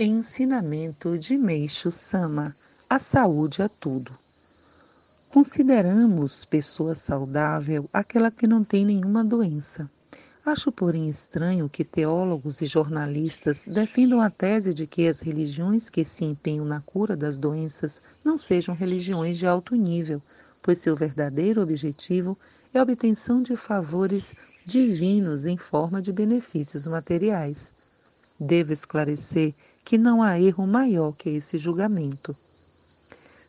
Ensinamento de Meixo Sama: A saúde é tudo. Consideramos pessoa saudável aquela que não tem nenhuma doença. Acho, porém, estranho que teólogos e jornalistas defendam a tese de que as religiões que se empenham na cura das doenças não sejam religiões de alto nível, pois seu verdadeiro objetivo é a obtenção de favores divinos em forma de benefícios materiais. Devo esclarecer que não há erro maior que esse julgamento.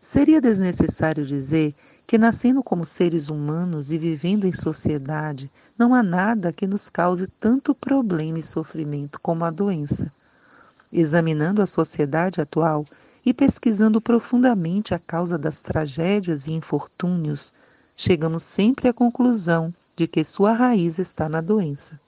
Seria desnecessário dizer que, nascendo como seres humanos e vivendo em sociedade, não há nada que nos cause tanto problema e sofrimento como a doença. Examinando a sociedade atual e pesquisando profundamente a causa das tragédias e infortúnios, chegamos sempre à conclusão de que sua raiz está na doença.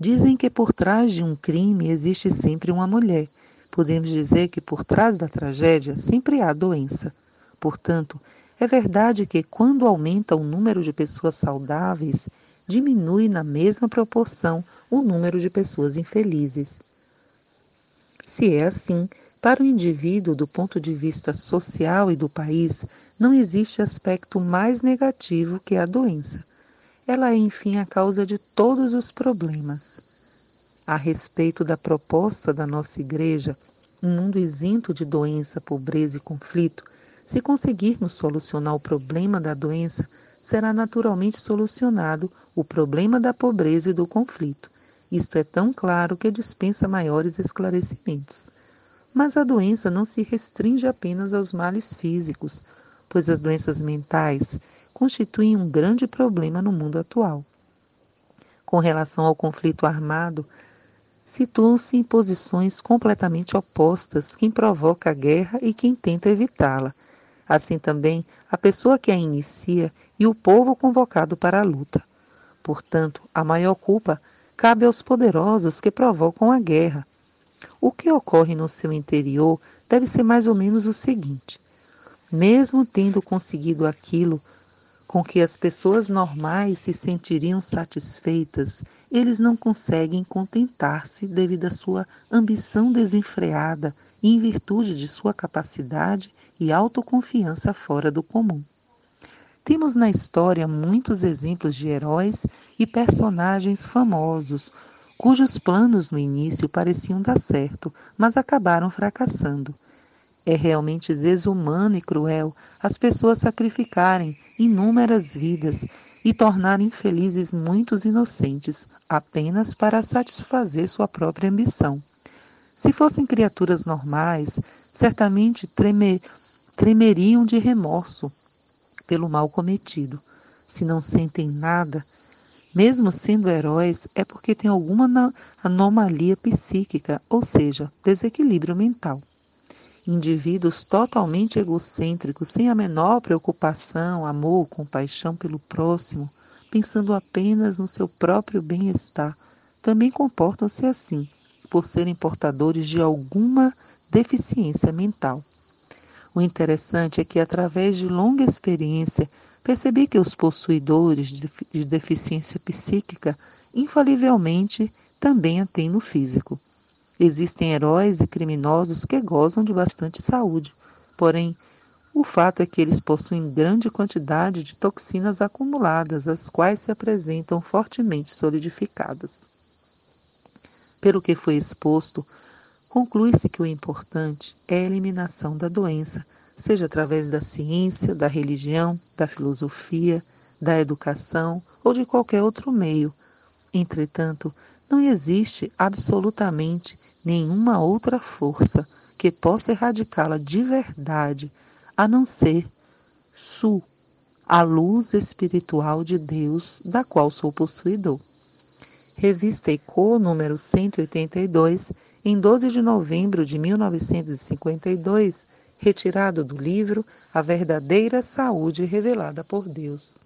Dizem que por trás de um crime existe sempre uma mulher. Podemos dizer que por trás da tragédia sempre há doença. Portanto, é verdade que quando aumenta o número de pessoas saudáveis, diminui na mesma proporção o número de pessoas infelizes. Se é assim, para o indivíduo, do ponto de vista social e do país, não existe aspecto mais negativo que a doença ela é, enfim, a causa de todos os problemas. A respeito da proposta da nossa Igreja, um mundo isento de doença, pobreza e conflito, se conseguirmos solucionar o problema da doença, será naturalmente solucionado o problema da pobreza e do conflito. Isto é tão claro que dispensa maiores esclarecimentos. Mas a doença não se restringe apenas aos males físicos, pois as doenças mentais constituem um grande problema no mundo atual. Com relação ao conflito armado, situam-se em posições completamente opostas quem provoca a guerra e quem tenta evitá-la. Assim também a pessoa que a inicia e o povo convocado para a luta. Portanto, a maior culpa cabe aos poderosos que provocam a guerra. O que ocorre no seu interior deve ser mais ou menos o seguinte: mesmo tendo conseguido aquilo com que as pessoas normais se sentiriam satisfeitas, eles não conseguem contentar-se devido à sua ambição desenfreada e em virtude de sua capacidade e autoconfiança fora do comum. Temos na história muitos exemplos de heróis e personagens famosos, cujos planos no início pareciam dar certo, mas acabaram fracassando. É realmente desumano e cruel as pessoas sacrificarem inúmeras vidas e tornar infelizes muitos inocentes apenas para satisfazer sua própria ambição. Se fossem criaturas normais, certamente tremer, tremeriam de remorso pelo mal cometido. Se não sentem nada, mesmo sendo heróis, é porque têm alguma anomalia psíquica, ou seja, desequilíbrio mental indivíduos totalmente egocêntricos, sem a menor preocupação, amor, compaixão pelo próximo, pensando apenas no seu próprio bem-estar, também comportam-se assim, por serem portadores de alguma deficiência mental. O interessante é que, através de longa experiência, percebi que os possuidores de deficiência psíquica infalivelmente também a têm no físico. Existem heróis e criminosos que gozam de bastante saúde, porém, o fato é que eles possuem grande quantidade de toxinas acumuladas, as quais se apresentam fortemente solidificadas. Pelo que foi exposto, conclui-se que o importante é a eliminação da doença, seja através da ciência, da religião, da filosofia, da educação ou de qualquer outro meio. Entretanto, não existe absolutamente nenhuma outra força que possa erradicá-la de verdade, a não ser Su, a luz espiritual de Deus, da qual sou possuidor. Revista Eco, número 182, em 12 de novembro de 1952, retirado do livro A Verdadeira Saúde Revelada por Deus.